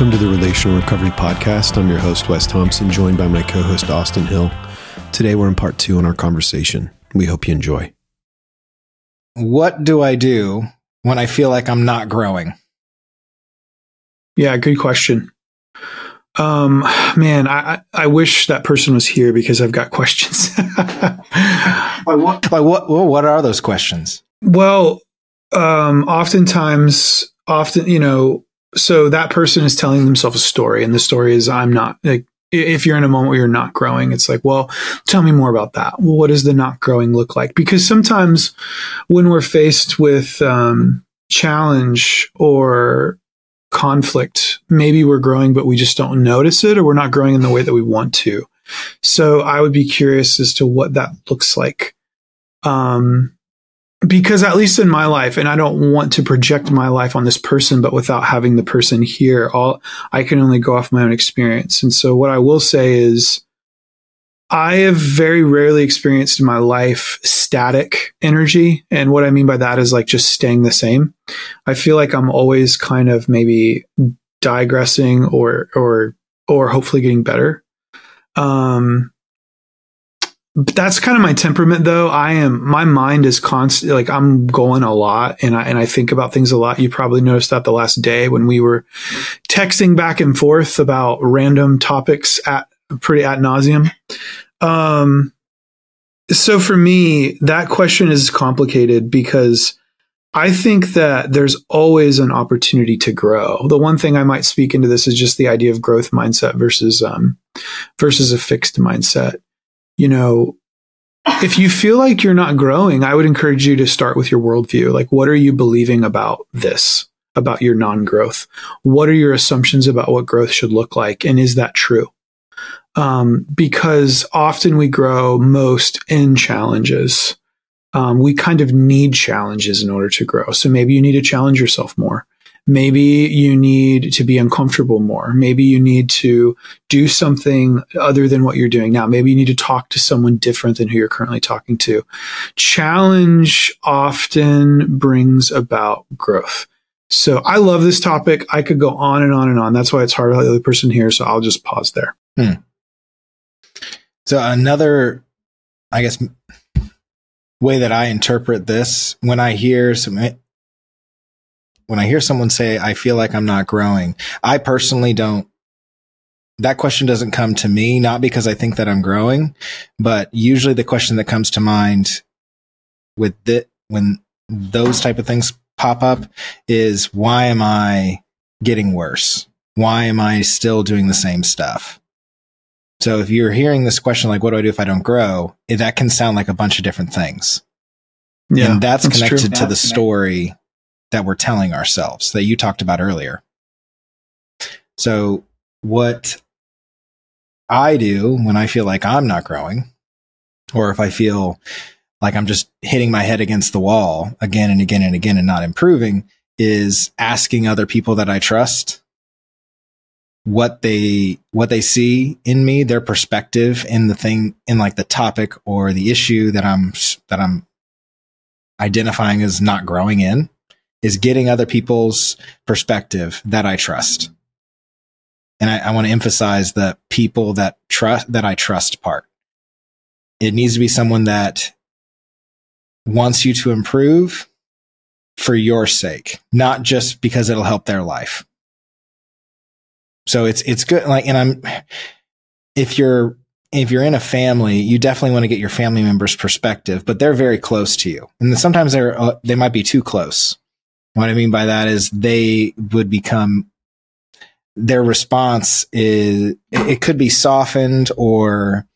Welcome to the Relational Recovery Podcast. I'm your host, Wes Thompson, joined by my co host, Austin Hill. Today, we're in part two in our conversation. We hope you enjoy. What do I do when I feel like I'm not growing? Yeah, good question. Um, man, I, I wish that person was here because I've got questions. Like what, like what, well, what are those questions? well, um, oftentimes, often, you know, so that person is telling themselves a story, and the story is, I'm not like, if you're in a moment where you're not growing, it's like, well, tell me more about that. Well, what does the not growing look like? Because sometimes when we're faced with um, challenge or conflict, maybe we're growing, but we just don't notice it, or we're not growing in the way that we want to. So I would be curious as to what that looks like. Um, because at least in my life, and I don't want to project my life on this person, but without having the person here, all I can only go off my own experience. And so what I will say is I have very rarely experienced in my life static energy. And what I mean by that is like just staying the same. I feel like I'm always kind of maybe digressing or, or, or hopefully getting better. Um, that's kind of my temperament though. I am, my mind is constant, like I'm going a lot and I, and I think about things a lot. You probably noticed that the last day when we were texting back and forth about random topics at pretty at nauseum. Um, so for me, that question is complicated because I think that there's always an opportunity to grow. The one thing I might speak into this is just the idea of growth mindset versus, um, versus a fixed mindset. You know, if you feel like you're not growing, I would encourage you to start with your worldview. Like, what are you believing about this, about your non growth? What are your assumptions about what growth should look like? And is that true? Um, because often we grow most in challenges. Um, we kind of need challenges in order to grow. So maybe you need to challenge yourself more. Maybe you need to be uncomfortable more. Maybe you need to do something other than what you're doing now. Maybe you need to talk to someone different than who you're currently talking to. Challenge often brings about growth. So I love this topic. I could go on and on and on. That's why it's hard let the other person here. So I'll just pause there. Hmm. So another, I guess, way that I interpret this when I hear some, when I hear someone say, I feel like I'm not growing, I personally don't, that question doesn't come to me, not because I think that I'm growing, but usually the question that comes to mind with the, when those type of things pop up is why am I getting worse? Why am I still doing the same stuff? So if you're hearing this question, like, what do I do if I don't grow? That can sound like a bunch of different things. and that's, that's connected true. to the story that we're telling ourselves that you talked about earlier. So what I do when I feel like I'm not growing, or if I feel like I'm just hitting my head against the wall again and again and again and not improving, is asking other people that I trust what they what they see in me their perspective in the thing in like the topic or the issue that i'm that i'm identifying as not growing in is getting other people's perspective that i trust and i, I want to emphasize the people that trust that i trust part it needs to be someone that wants you to improve for your sake not just because it'll help their life so it's it's good like and I'm if you're if you're in a family, you definitely want to get your family members' perspective, but they're very close to you. And sometimes they're uh, they might be too close. What I mean by that is they would become their response is it could be softened or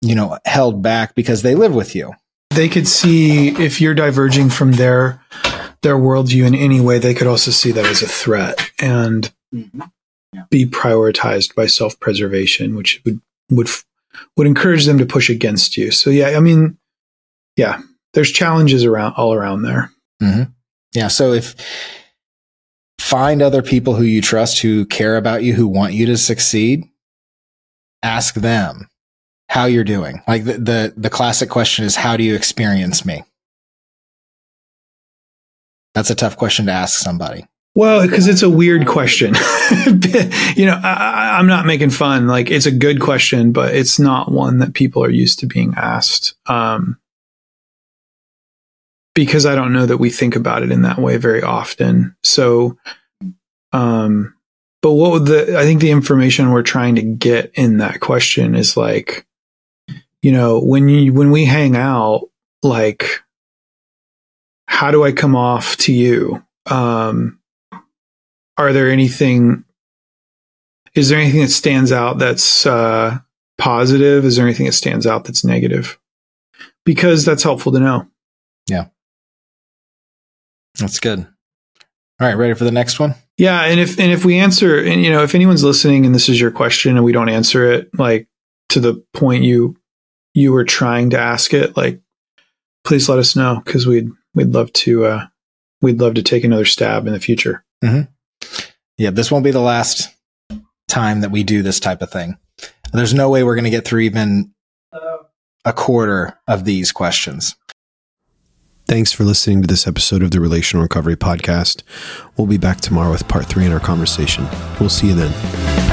you know held back because they live with you. they could see if you're diverging from their their worldview in any way, they could also see that as a threat and mm-hmm. be prioritized by self preservation, which would would would encourage them to push against you. So yeah, I mean, yeah, there's challenges around all around there. Mm-hmm. Yeah. So if find other people who you trust, who care about you, who want you to succeed, ask them how you're doing. Like the, the, the classic question is, how do you experience me? That's a tough question to ask somebody. Well, because it's a weird question. you know, I, am not making fun. Like, it's a good question, but it's not one that people are used to being asked. Um, because I don't know that we think about it in that way very often. So, um, but what the, I think the information we're trying to get in that question is like, you know, when you, when we hang out, like, how do I come off to you? Um, are there anything, is there anything that stands out that's, uh, positive? Is there anything that stands out that's negative? Because that's helpful to know. Yeah. That's good. All right, ready for the next one? Yeah, and if and if we answer and you know, if anyone's listening and this is your question and we don't answer it like to the point you you were trying to ask it, like please let us know because we'd we'd love to uh we'd love to take another stab in the future. Mm-hmm. Yeah, this won't be the last time that we do this type of thing. There's no way we're going to get through even a quarter of these questions. Thanks for listening to this episode of the Relational Recovery Podcast. We'll be back tomorrow with part three in our conversation. We'll see you then.